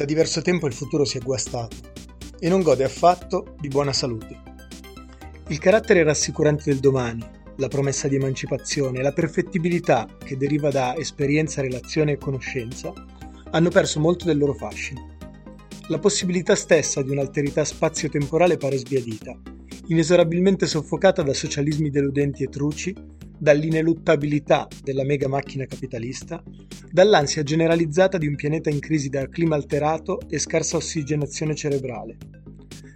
Da diverso tempo il futuro si è guastato e non gode affatto di buona salute. Il carattere rassicurante del domani, la promessa di emancipazione e la perfettibilità che deriva da esperienza, relazione e conoscenza hanno perso molto del loro fascino. La possibilità stessa di un'alterità spazio-temporale pare sbiadita, inesorabilmente soffocata da socialismi deludenti e truci dall'ineluttabilità della mega macchina capitalista, dall'ansia generalizzata di un pianeta in crisi da clima alterato e scarsa ossigenazione cerebrale.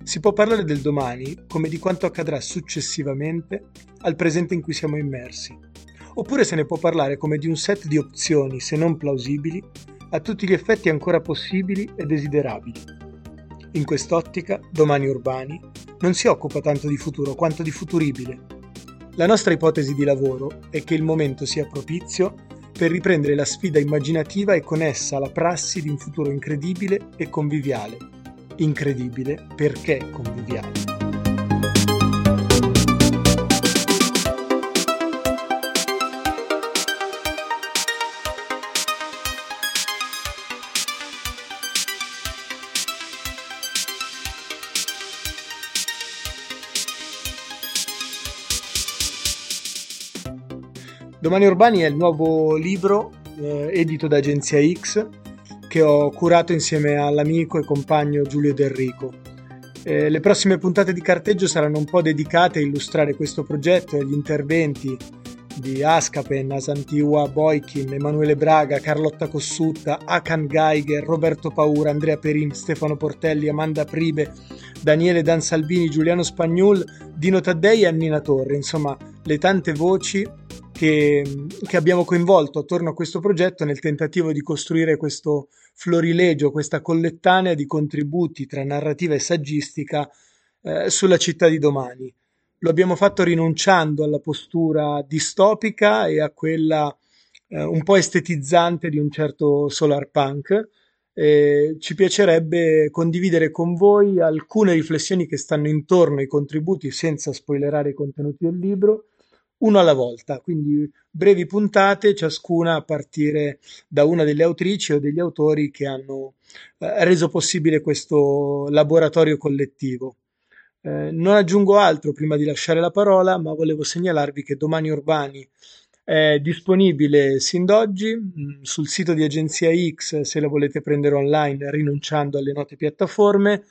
Si può parlare del domani come di quanto accadrà successivamente al presente in cui siamo immersi, oppure se ne può parlare come di un set di opzioni, se non plausibili, a tutti gli effetti ancora possibili e desiderabili. In quest'ottica, Domani Urbani non si occupa tanto di futuro quanto di futuribile, la nostra ipotesi di lavoro è che il momento sia propizio per riprendere la sfida immaginativa e con essa la prassi di un futuro incredibile e conviviale. Incredibile perché conviviale. Domani Urbani è il nuovo libro eh, edito da Agenzia X che ho curato insieme all'amico e compagno Giulio D'Enrico. Eh, le prossime puntate di carteggio saranno un po' dedicate a illustrare questo progetto e gli interventi di Ascapen, Asantiwa Boykin, Emanuele Braga, Carlotta Cossutta, Akan Geiger, Roberto Paura, Andrea Perin, Stefano Portelli, Amanda Pribe, Daniele Dan Salvini, Giuliano Spagnol, Dino Taddei e Annina Torre, insomma le tante voci che, che, abbiamo coinvolto attorno a questo progetto nel tentativo di costruire questo florilegio, questa collettanea di contributi tra narrativa e saggistica eh, sulla città di domani. Lo abbiamo fatto rinunciando alla postura distopica e a quella eh, un po' estetizzante di un certo solar punk. Eh, ci piacerebbe condividere con voi alcune riflessioni che stanno intorno ai contributi senza spoilerare i contenuti del libro uno alla volta, quindi brevi puntate, ciascuna a partire da una delle autrici o degli autori che hanno eh, reso possibile questo laboratorio collettivo. Eh, non aggiungo altro prima di lasciare la parola, ma volevo segnalarvi che Domani Urbani è disponibile sin d'oggi mm, sul sito di Agenzia X se la volete prendere online rinunciando alle note piattaforme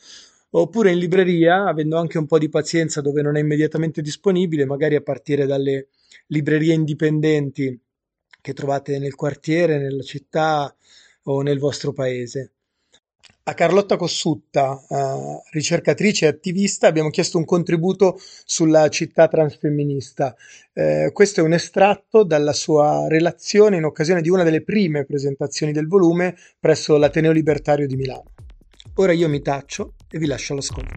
oppure in libreria, avendo anche un po' di pazienza dove non è immediatamente disponibile, magari a partire dalle librerie indipendenti che trovate nel quartiere, nella città o nel vostro paese. A Carlotta Cossutta, uh, ricercatrice e attivista, abbiamo chiesto un contributo sulla città transfemminista. Eh, questo è un estratto dalla sua relazione in occasione di una delle prime presentazioni del volume presso l'Ateneo Libertario di Milano. Ora io mi taccio e vi lascio all'ascolto.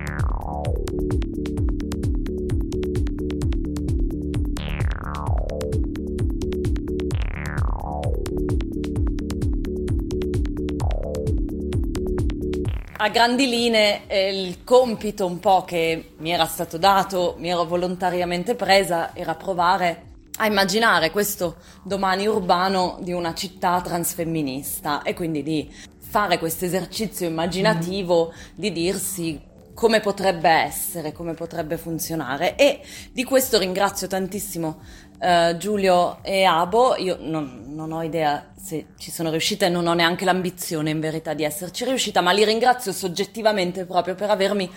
A grandi linee il compito un po' che mi era stato dato, mi ero volontariamente presa, era provare a immaginare questo domani urbano di una città transfemminista e quindi di fare questo esercizio immaginativo mm. di dirsi come potrebbe essere, come potrebbe funzionare e di questo ringrazio tantissimo uh, Giulio e Abo, io non, non, ho idea se ci sono riuscita e non ho neanche l'ambizione in verità di esserci riuscita, ma li ringrazio soggettivamente proprio per avermi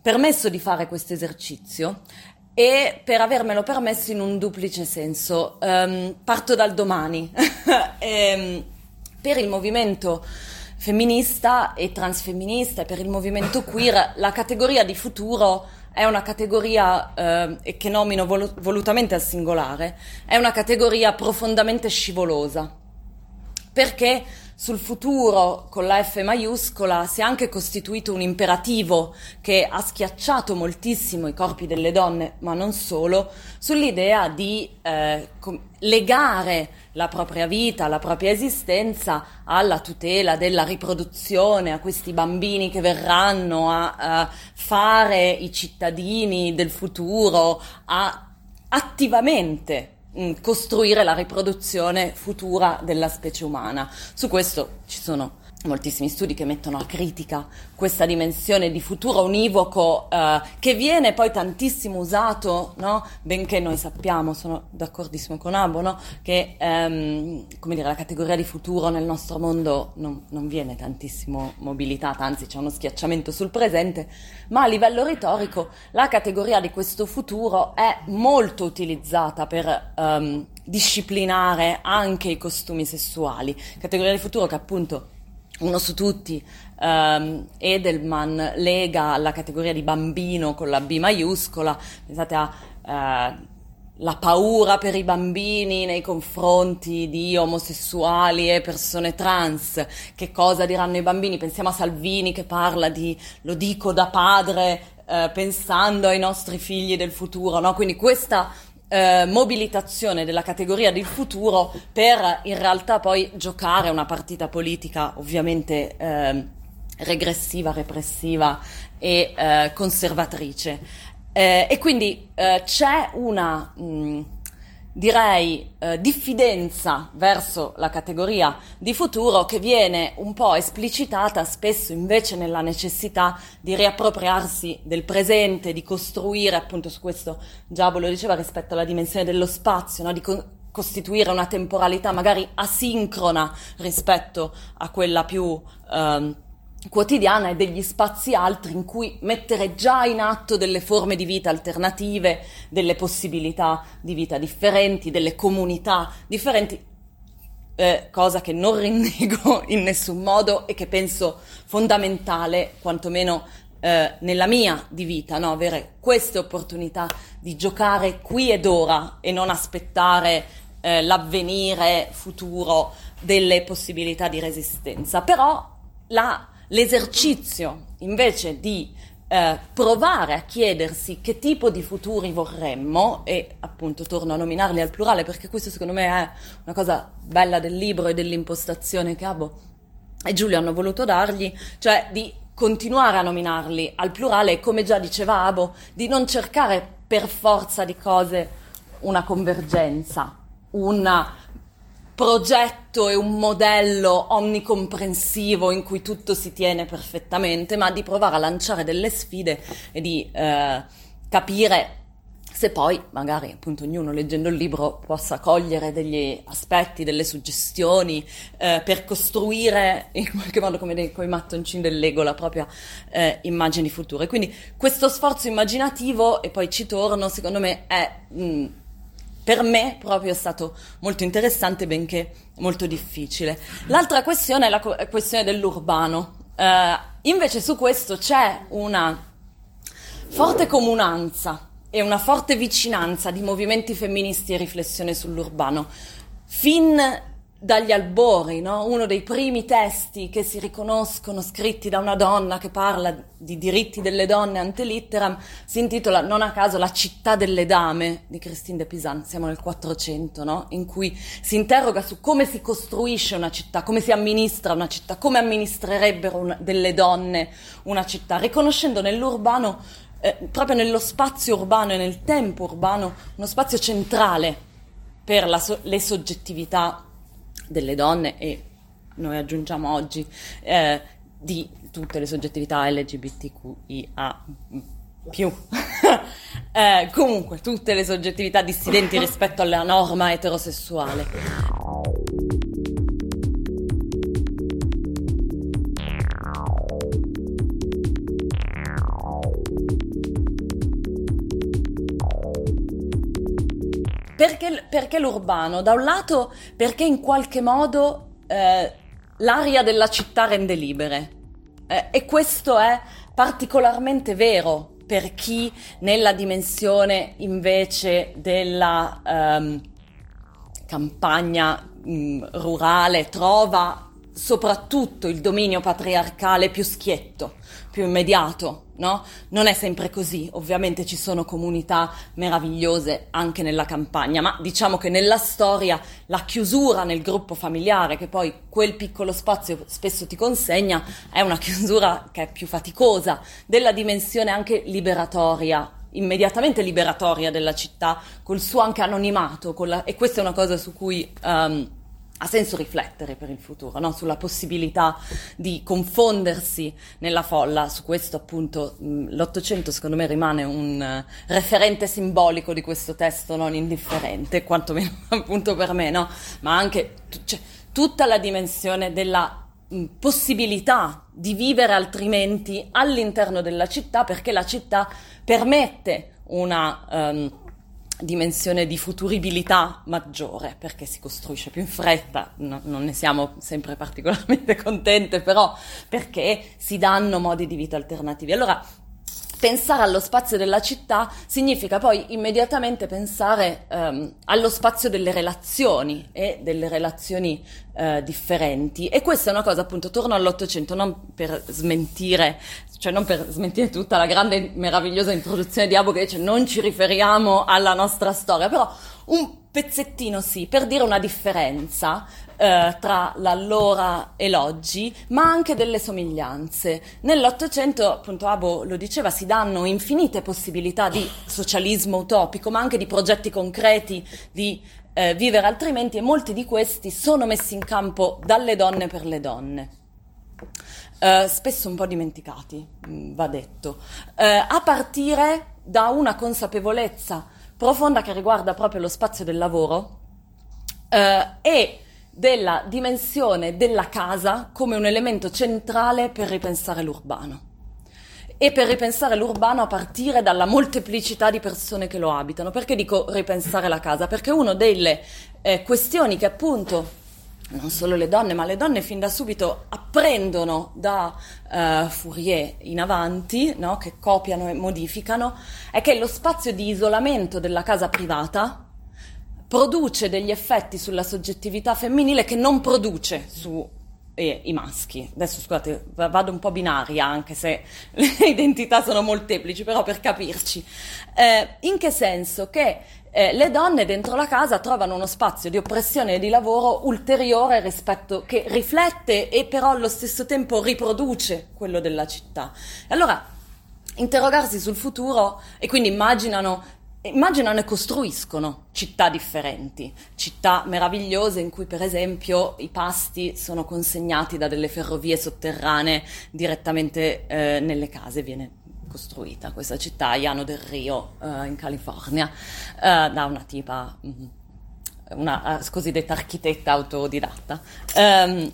permesso di fare questo esercizio e per avermelo permesso in un duplice senso. Um, parto dal domani. e, ehm, per il movimento femminista e transfemminista per il movimento queer la categoria di futuro è una categoria, eh, che nomino vol- volutamente al singolare, è una categoria profondamente scivolosa. Perché sul futuro con la F maiuscola si è anche costituito un imperativo che ha schiacciato moltissimo i corpi delle donne, ma non solo, sull'idea di eh, legare la propria vita, la propria esistenza alla tutela della riproduzione, a questi bambini che verranno a, a fare i cittadini del futuro, a attivamente costruire la riproduzione futura della specie umana. Su questo ci sono moltissimi studi che mettono a critica questa dimensione di futuro univoco eh, che viene poi tantissimo usato, no? benché noi sappiamo, sono d'accordissimo con Abo, no? che ehm, dire, la categoria di futuro nel nostro mondo non, non viene tantissimo mobilitata, anzi c'è uno schiacciamento sul presente, ma a livello retorico la categoria di questo futuro è molto utilizzata per ehm, disciplinare anche i costumi sessuali, categoria di futuro che appunto uno su tutti, um, Edelman lega la categoria di bambino con la B maiuscola, pensate a uh, la paura per i bambini nei confronti di omosessuali e persone trans, che cosa diranno i bambini? Pensiamo a Salvini che parla di lo dico da padre uh, pensando ai nostri figli del futuro, no? Quindi questa eh, mobilitazione della categoria del futuro per in realtà poi giocare una partita politica ovviamente eh, regressiva, repressiva e eh, conservatrice. Eh, e quindi eh, c'è una... Mh, direi, eh, diffidenza verso la categoria di futuro che viene un po' esplicitata spesso invece nella necessità di riappropriarsi del presente, di costruire, appunto su questo Giabo lo diceva rispetto alla dimensione dello spazio, no? di co- costituire una temporalità magari asincrona rispetto a quella più... Eh, quotidiana e degli spazi altri in cui mettere già in atto delle forme di vita alternative, delle possibilità di vita differenti, delle comunità differenti, eh, cosa che non rinnego in nessun modo e che penso fondamentale, quantomeno eh, nella mia di vita, no? avere queste opportunità di giocare qui ed ora e non aspettare eh, l'avvenire futuro delle possibilità di resistenza. Però la L'esercizio invece di eh, provare a chiedersi che tipo di futuri vorremmo, e appunto torno a nominarli al plurale perché questo secondo me è una cosa bella del libro e dell'impostazione che Abo e Giulio hanno voluto dargli, cioè di continuare a nominarli al plurale e come già diceva Abo, di non cercare per forza di cose una convergenza, una progetto e un modello omnicomprensivo in cui tutto si tiene perfettamente, ma di provare a lanciare delle sfide e di eh, capire se poi magari appunto ognuno leggendo il libro possa cogliere degli aspetti, delle suggestioni eh, per costruire in qualche modo come dei, mattoncini del Lego la propria eh, immagine futura. Quindi questo sforzo immaginativo, e poi ci torno, secondo me è mh, per me proprio è stato molto interessante, benché molto difficile. L'altra questione è la questione dell'urbano. Uh, invece su questo c'è una forte comunanza e una forte vicinanza di movimenti femministi e riflessione sull'urbano. Fin dagli albori, no? uno dei primi testi che si riconoscono scritti da una donna che parla di diritti delle donne ante litteram si intitola non a caso La città delle dame di Christine de Pisan, siamo nel 400, no? in cui si interroga su come si costruisce una città, come si amministra una città, come amministrerebbero una, delle donne una città, riconoscendo nell'urbano, eh, proprio nello spazio urbano e nel tempo urbano, uno spazio centrale per so- le soggettività delle donne e noi aggiungiamo oggi eh, di tutte le soggettività LGBTQIA eh, comunque tutte le soggettività dissidenti rispetto alla norma eterosessuale. Perché, perché l'urbano? Da un lato perché in qualche modo eh, l'aria della città rende libere. Eh, e questo è particolarmente vero per chi nella dimensione invece della um, campagna um, rurale trova soprattutto il dominio patriarcale più schietto, più immediato, no? Non è sempre così, ovviamente ci sono comunità meravigliose anche nella campagna, ma diciamo che nella storia la chiusura nel gruppo familiare, che poi quel piccolo spazio spesso ti consegna, è una chiusura che è più faticosa, della dimensione anche liberatoria immediatamente liberatoria della città, col suo anche anonimato, la, e questa è una cosa su cui um, ha senso riflettere per il futuro, no? sulla possibilità di confondersi nella folla. Su questo appunto l'Ottocento secondo me rimane un uh, referente simbolico di questo testo non indifferente, quantomeno appunto per me, no? ma anche cioè, tutta la dimensione della mh, possibilità di vivere altrimenti all'interno della città perché la città permette una... Um, dimensione di futuribilità maggiore perché si costruisce più in fretta, no, non ne siamo sempre particolarmente contente, però perché si danno modi di vita alternativi. Allora, pensare allo spazio della città significa poi immediatamente pensare um, allo spazio delle relazioni e delle relazioni uh, differenti. E questa è una cosa, appunto, torno all'Ottocento, non per smentire, cioè non per smentire tutta la grande, meravigliosa introduzione di Abo che dice non ci riferiamo alla nostra storia, però un pezzettino sì, per dire una differenza eh, tra l'allora e l'oggi, ma anche delle somiglianze. Nell'Ottocento, appunto Abo lo diceva, si danno infinite possibilità di socialismo utopico, ma anche di progetti concreti di eh, vivere altrimenti e molti di questi sono messi in campo dalle donne per le donne. Uh, spesso un po' dimenticati, mm, va detto, uh, a partire da una consapevolezza profonda che riguarda proprio lo spazio del lavoro uh, e della dimensione della casa come un elemento centrale per ripensare l'urbano e per ripensare l'urbano a partire dalla molteplicità di persone che lo abitano. Perché dico ripensare la casa? Perché una delle eh, questioni che appunto non solo le donne, ma le donne fin da subito apprendono da uh, Fourier in avanti, no? che copiano e modificano, è che lo spazio di isolamento della casa privata produce degli effetti sulla soggettività femminile che non produce su eh, maschi. Adesso scusate, vado un po' binaria anche se le identità sono molteplici, però per capirci. Eh, in che senso? Che eh, le donne dentro la casa trovano uno spazio di oppressione e di lavoro ulteriore rispetto che riflette e però allo stesso tempo riproduce quello della città. E allora interrogarsi sul futuro e quindi immaginano immaginano e costruiscono città differenti, città meravigliose in cui per esempio i pasti sono consegnati da delle ferrovie sotterranee direttamente eh, nelle case, viene costruita questa città, Llano del Rio eh, in California, eh, da una tipa, mm, una uh, cosiddetta architetta autodidatta. Um,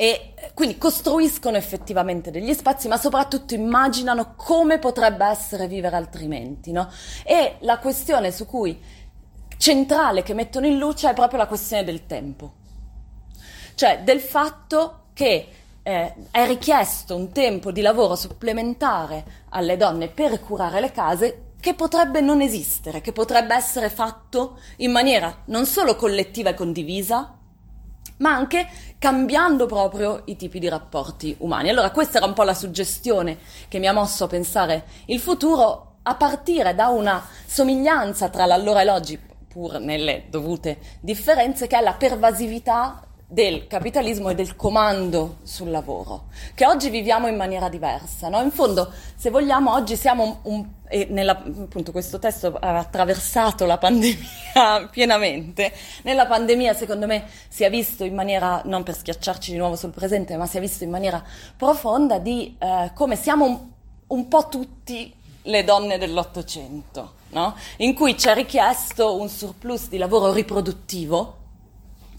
e quindi costruiscono effettivamente degli spazi, ma soprattutto immaginano come potrebbe essere vivere altrimenti. No? E la questione su cui centrale che mettono in luce è proprio la questione del tempo, cioè del fatto che eh, è richiesto un tempo di lavoro supplementare alle donne per curare le case che potrebbe non esistere, che potrebbe essere fatto in maniera non solo collettiva e condivisa, ma anche cambiando proprio i tipi di rapporti umani. Allora questa era un po' la suggestione che mi ha mosso a pensare il futuro a partire da una somiglianza tra l'allora e l'oggi, pur nelle dovute differenze, che è la pervasività del capitalismo e del comando sul lavoro, che oggi viviamo in maniera diversa. No? In fondo, se vogliamo, oggi siamo un, un e nella, appunto questo testo ha attraversato la pandemia pienamente. Nella pandemia, secondo me, si è visto in maniera, non per schiacciarci di nuovo sul presente, ma si è visto in maniera profonda di eh, come siamo un, un po' tutti le donne dell'Ottocento, no? in cui ci è richiesto un surplus di lavoro riproduttivo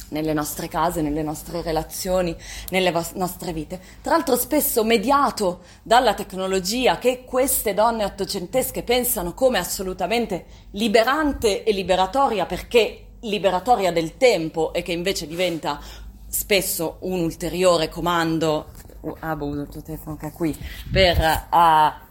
nelle nostre case, nelle nostre relazioni, nelle vos- nostre vite. Tra l'altro spesso mediato dalla tecnologia che queste donne ottocentesche pensano come assolutamente liberante e liberatoria perché liberatoria del tempo e che invece diventa spesso un ulteriore comando, uh, ah, boh, il tuo telefono che è qui, per... Uh,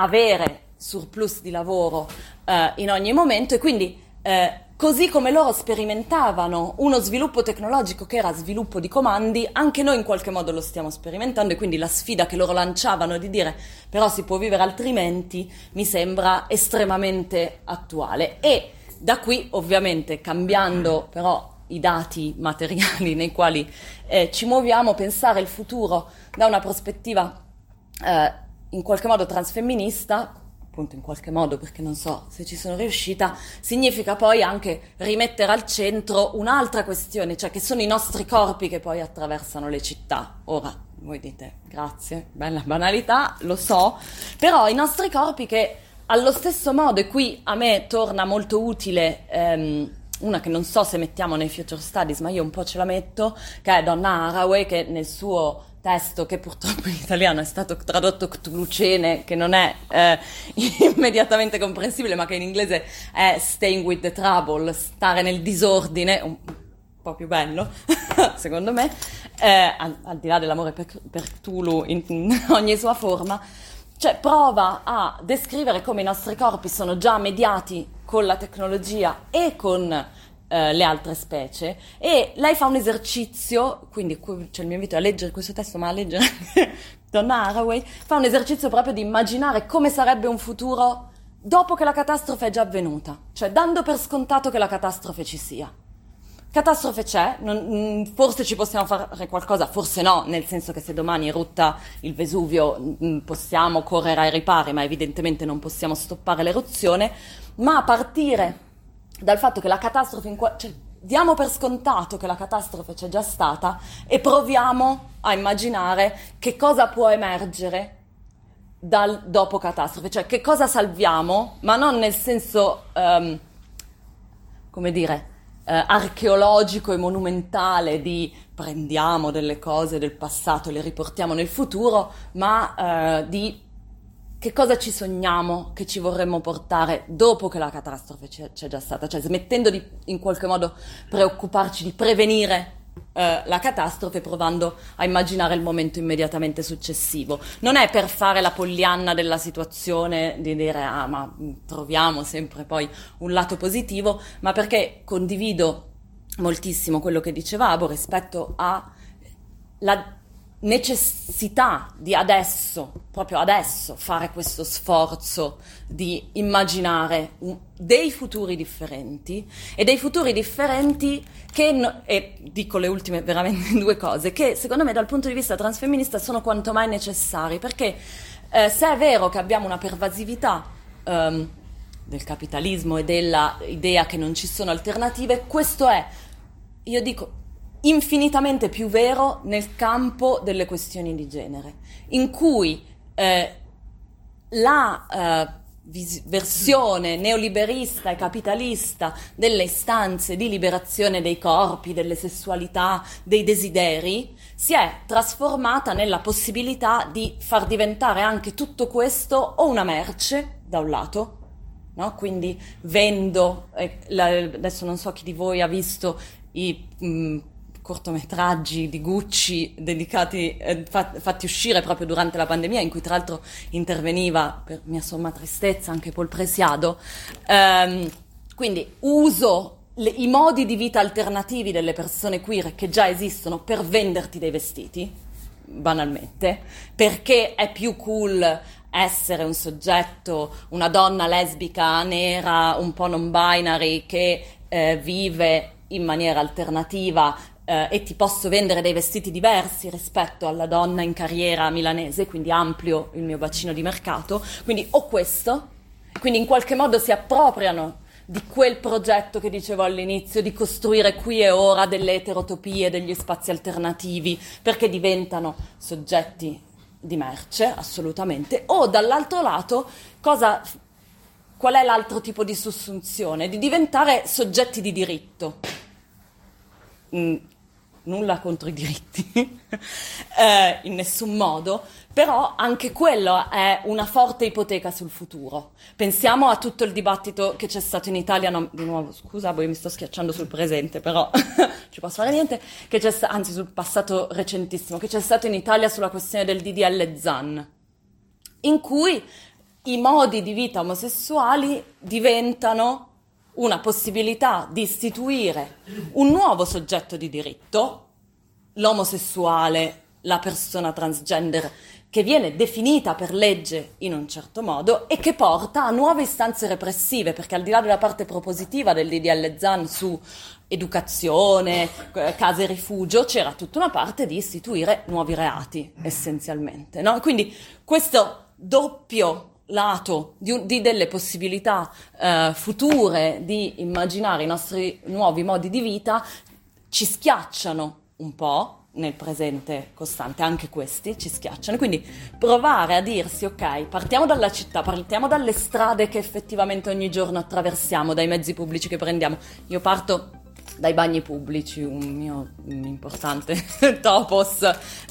avere surplus di lavoro eh, in ogni momento e quindi eh, così come loro sperimentavano uno sviluppo tecnologico che era sviluppo di comandi, anche noi in qualche modo lo stiamo sperimentando e quindi la sfida che loro lanciavano di dire però si può vivere altrimenti mi sembra estremamente attuale. E da qui ovviamente cambiando però i dati materiali nei quali eh, ci muoviamo, pensare il futuro da una prospettiva eh, in qualche modo transfemminista appunto in qualche modo perché non so se ci sono riuscita, significa poi anche rimettere al centro un'altra questione, cioè che sono i nostri corpi che poi attraversano le città. Ora, voi dite grazie, bella banalità, lo so, però i nostri corpi che allo stesso modo, e qui a me torna molto utile ehm, una che non so se mettiamo nei future studies, ma io un po' ce la metto, che è Donna Haraway, che nel suo testo che purtroppo in italiano è stato tradotto Cthulhucene, che non è eh, immediatamente comprensibile, ma che in inglese è Staying with the Trouble, stare nel disordine, un po' più bello, secondo me, eh, al, al, di là dell'amore per, per Cthulhu in, in ogni sua forma, cioè prova a descrivere come i nostri corpi sono già mediati con la tecnologia e con eh, le altre specie e lei fa un esercizio, quindi c'è il mio invito a leggere questo testo, ma a leggere Donna Haraway, fa un esercizio proprio di immaginare come sarebbe un futuro dopo che la catastrofe è già avvenuta, cioè dando per scontato che la catastrofe ci sia. Catastrofe c'è, non, mm, forse ci possiamo fare qualcosa, forse no, nel senso che se domani erutta il Vesuvio mm, possiamo correre ai ripari, ma evidentemente non possiamo stoppare l'eruzione, ma a partire dal fatto che la catastrofe, in qua- cioè, diamo per scontato che la catastrofe c'è già stata e proviamo a immaginare che cosa può emergere dal dopo catastrofe, cioè che cosa salviamo, ma non nel senso, um, come dire, uh, archeologico e monumentale di prendiamo delle cose del passato e le riportiamo nel futuro, ma uh, di che cosa ci sogniamo che ci vorremmo portare dopo che la catastrofe c'è, c'è già stata, cioè smettendo di in qualche modo preoccuparci di prevenire eh, la catastrofe provando a immaginare il momento immediatamente successivo. Non è per fare la pollianna della situazione di dire ah ma troviamo sempre poi un lato positivo, ma perché condivido moltissimo quello che diceva Abo rispetto a la necessità di adesso, proprio adesso, fare questo sforzo di immaginare un, dei futuri differenti e dei futuri differenti che, no, e dico le ultime veramente due cose, che secondo me dal punto di vista transfemminista sono quanto mai necessari, perché eh, se è vero che abbiamo una pervasività um, del capitalismo e della idea che non ci sono alternative, questo è, io dico, infinitamente più vero nel campo delle questioni di genere, in cui eh, la eh, vis- versione neoliberista e capitalista delle istanze di liberazione dei corpi, delle sessualità, dei desideri, si è trasformata nella possibilità di far diventare anche tutto questo o una merce, da un lato, No? Quindi vendo, eh, la, adesso non so chi di voi ha visto i mh, mm, cortometraggi di Gucci dedicati, eh, fatti uscire proprio durante la pandemia, in cui tra l'altro interveniva, per mia somma tristezza, anche Paul Presiado. Um, quindi uso le, i modi di vita alternativi delle persone queer che già esistono per venderti dei vestiti, banalmente, perché è più cool essere un soggetto, una donna lesbica, nera, un po' non binary che eh, vive in maniera alternativa eh, e ti posso vendere dei vestiti diversi rispetto alla donna in carriera milanese, quindi amplio il mio bacino di mercato. Quindi ho questo, quindi in qualche modo si appropriano di quel progetto che dicevo all'inizio, di costruire qui e ora delle eterotopie, degli spazi alternativi, perché diventano soggetti di merce, assolutamente, o dall'altro lato, cosa, qual è l'altro tipo di sussunzione? Di diventare soggetti di diritto. Mm, nulla contro i diritti, eh, in nessun modo, però anche quello è una forte ipoteca sul futuro. Pensiamo a tutto il dibattito che c'è stato in Italia, no, di nuovo scusa, poi mi sto schiacciando sul presente, però ci posso fare niente, c'è, anzi sul passato recentissimo, che c'è stato in Italia sulla questione del DDL ZAN, in cui i modi di vita omosessuali diventano una possibilità di istituire un nuovo soggetto di diritto, l'omosessuale, la persona transgender, che viene definita per legge in un certo modo e che porta a nuove istanze repressive, perché al di là della parte propositiva del DDL ZAN su educazione, eh, case rifugio, c'era tutta una parte di istituire nuovi reati, essenzialmente. No? Quindi questo doppio lato di, di delle possibilità eh, future di immaginare i nostri nuovi modi di vita ci schiacciano un po' nel presente costante, anche questi ci schiacciano. Quindi provare a dirsi, ok, partiamo dalla città, partiamo dalle strade che effettivamente ogni giorno attraversiamo, dai mezzi pubblici che prendiamo. Io parto dai bagni pubblici, un mio un importante topos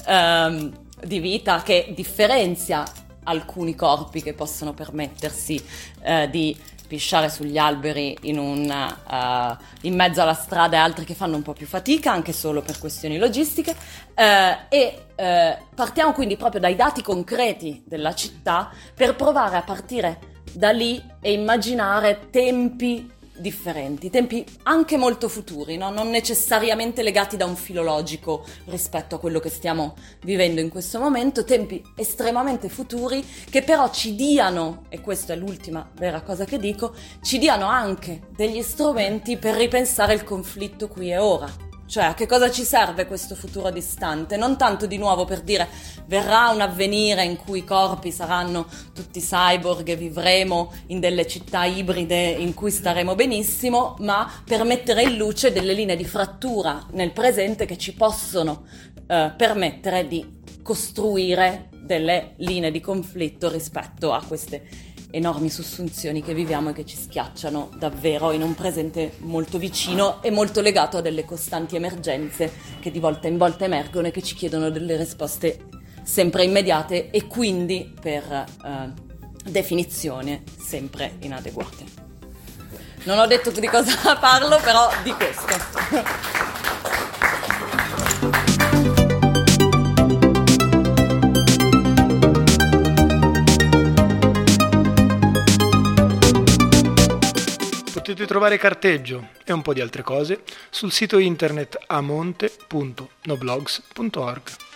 um, di vita che differenzia alcuni corpi che possono permettersi uh, di pisciare sugli alberi in, un, uh, in, mezzo alla strada e altri che fanno un po' più fatica, anche solo per questioni logistiche. Uh, e uh, partiamo quindi proprio dai dati concreti della città per provare a partire da lì e immaginare tempi differenti, tempi anche molto futuri, no? non necessariamente legati da un filologico rispetto a quello che stiamo vivendo in questo momento, tempi estremamente futuri che però ci diano, e questa è l'ultima vera cosa che dico, ci diano anche degli strumenti per ripensare il conflitto qui e ora. Cioè, a che cosa ci serve questo futuro distante? Non tanto di nuovo per dire verrà un avvenire in cui i corpi saranno tutti cyborg e vivremo in delle città ibride in cui staremo benissimo, ma per mettere in luce delle linee di frattura nel presente che ci possono eh, permettere di costruire delle linee di conflitto rispetto a queste enormi sussunzioni che viviamo e che ci schiacciano davvero in un presente molto vicino e molto legato a delle costanti emergenze che di volta in volta emergono e che ci chiedono delle risposte sempre immediate e quindi per eh, definizione sempre inadeguate. Non ho detto di cosa parlo, però di questo. Potete trovare carteggio e un po' di altre cose sul sito internet amonte.noblogs.org.